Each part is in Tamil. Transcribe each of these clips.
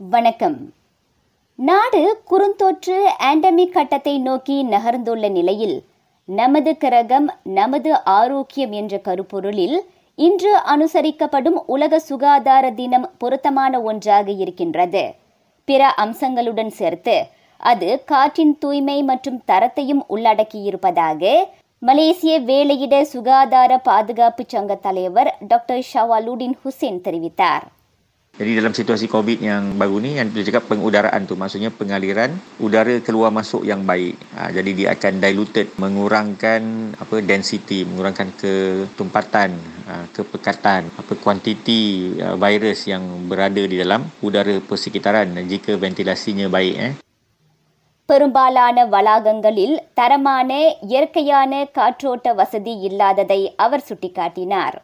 வணக்கம். நாடு குறுந்தொற்று ஆண்டமிக் கட்டத்தை நோக்கி நகர்ந்துள்ள நிலையில் நமது கிரகம் நமது ஆரோக்கியம் என்ற கருப்பொருளில் இன்று அனுசரிக்கப்படும் உலக சுகாதார தினம் பொருத்தமான ஒன்றாக இருக்கின்றது. பிற அம்சங்களுடன் சேர்த்து அது காற்றின் தூய்மை மற்றும் தரத்தையும் உள்ளடக்கியிருப்பதாக மலேசிய வேலையிட சுகாதார பாதுகாப்பு சங்க தலைவர் டாக்டர் ஷவாலுடின் ஹுசேன் தெரிவித்தார். Jadi dalam situasi COVID yang baru ni yang dia cakap pengudaraan tu maksudnya pengaliran udara keluar masuk yang baik. Ha, jadi dia akan diluted mengurangkan apa density, mengurangkan ketumpatan, ha, kepekatan, apa kuantiti uh, virus yang berada di dalam udara persekitaran jika ventilasinya baik eh. பெரும்பாலான வளாகங்களில் தரமான இயற்கையான காற்றோட்ட வசதி இல்லாததை அவர் சுட்டிக்காட்டினார்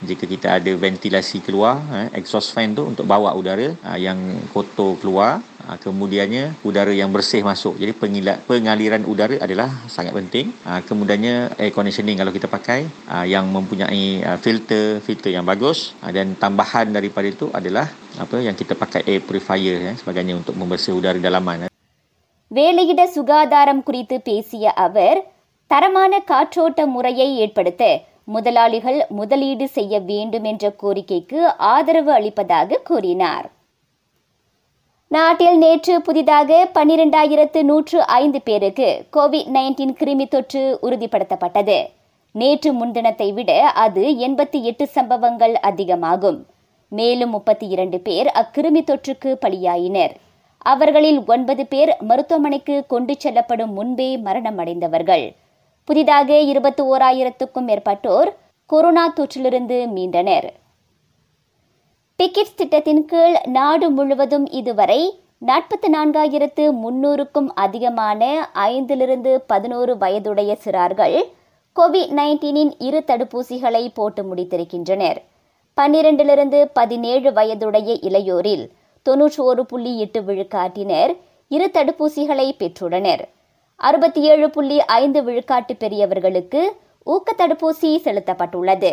Jika kita ada ventilasi keluar, eh, exhaust fan tu untuk bawa udara uh, yang kotor keluar, uh, kemudiannya udara yang bersih masuk. Jadi pengila- pengaliran udara adalah sangat penting. Uh, kemudiannya air conditioning kalau kita pakai uh, yang mempunyai uh, filter filter yang bagus uh, dan tambahan daripada itu adalah apa yang kita pakai air purifier ya sebagainya untuk membersih udara dalaman. வேலையிட சுகாதாரம் குறித்து பேசிய அவர் தரமான காற்றோட்ட முறையை ஏற்படுத்த முதலாளிகள் முதலீடு செய்ய வேண்டும் என்ற கோரிக்கைக்கு ஆதரவு அளிப்பதாக கூறினார். நாட்டில் நேற்று புதிதாக பன்னிரெண்டாயிரத்து நூற்று ஐந்து பேருக்கு கோவிட் நைன்டீன் கிருமி தொற்று உறுதிப்படுத்தப்பட்டது. நேற்று முன்தினத்தை விட அது எண்பத்தி எட்டு சம்பவங்கள் அதிகமாகும். மேலும் முப்பத்தி இரண்டு பேர் அக்கிருமி தொற்றுக்கு பலியாயினர். அவர்களில் ஒன்பது பேர் மருத்துவமனைக்கு கொண்டு செல்லப்படும் முன்பே மரணமடைந்தவர்கள். புதிதாக இருபத்தி ஓராயிரத்துக்கும் மேற்பட்டோர் கொரோனா தொற்றிலிருந்து மீண்டனர். பிக்கெட்ஸ் திட்டத்தின் கீழ் நாடு முழுவதும் இதுவரை நாற்பத்தி நான்காயிரத்து முன்னூறுக்கும் அதிகமான ஐந்திலிருந்து பதினோரு வயதுடைய சிறார்கள் கோவிட் நைன்டீனின் இரு தடுப்பூசிகளை போட்டு முடித்திருக்கின்றனர். பன்னிரண்டிலிருந்து பதினேழு வயதுடைய இளையோரில் தொன்னூற்றோரு புள்ளி எட்டு விழுக்காட்டினர் இரு தடுப்பூசிகளை பெற்றுள்ளனர். அறுபத்தி ஏழு புள்ளி ஐந்து விழுக்காட்டு பெரியவர்களுக்கு ஊக்க தடுப்பூசி செலுத்தப்பட்டுள்ளது.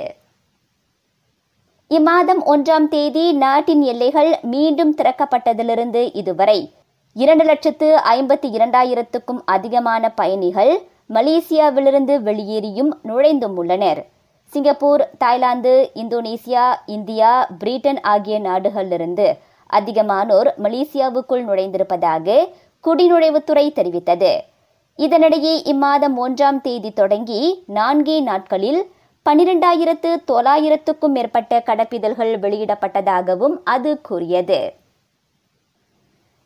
இம்மாதம் ஒன்றாம் தேதி நாட்டின் எல்லைகள் மீண்டும் திறக்கப்பட்டதிலிருந்து இதுவரை இரண்டு லட்சத்து ஐம்பத்தி இரண்டாயிரத்துக்கும் அதிகமான பயணிகள் மலேசியாவிலிருந்து வெளியேறியும் நுழைந்தும் உள்ளனர். Singapore Thailand Indonesia India Britain ஆகிய நாடுகளிலிருந்து அதிகமானோர் மலேசியாவுக்குள் நுழைந்திருப்பதாக குடிநுழைவுத்துறை தெரிவித்தது. இதனிடையே இம்மாதம் ஒன்றாம் தேதி தொடங்கி நான்கே நாட்களில் பனிரெண்டாயிரத்து தொள்ளாயிரத்துக்கும் மேற்பட்ட கடப்பிதழ்கள் வெளியிடப்பட்டதாகவும் அது கூறியது.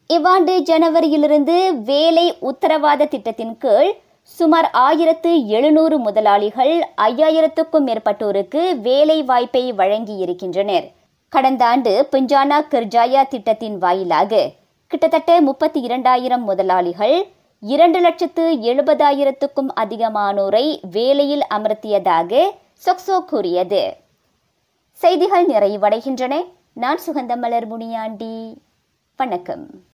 இவ்வாண்டு ஜனவரியிலிருந்து வேலை உத்தரவாத திட்டத்தின் கீழ் சுமார் ஆயிரத்து எழுநூறு முதலாளிகள் ஐயாயிரத்துக்கும் மேற்பட்டோருக்கு வேலை வாய்ப்பை வழங்கியிருக்கின்றனர். கடந்த ஆண்டு பிஞ்சானா கிர்ஜாயா திட்டத்தின் வாயிலாக கிட்டத்தட்ட முப்பத்தி இரண்டாயிரம் முதலாளிகள் இரண்டு லட்சத்து எழுபதாயிரத்துக்கும் அதிகமானோரை வேலையில் அமர்த்தியதாக சொக்சோ கூறியது. செய்திகள் நிறைவடைகின்றன. நான் சுகந்தமலர் முனியாண்டி. வணக்கம்.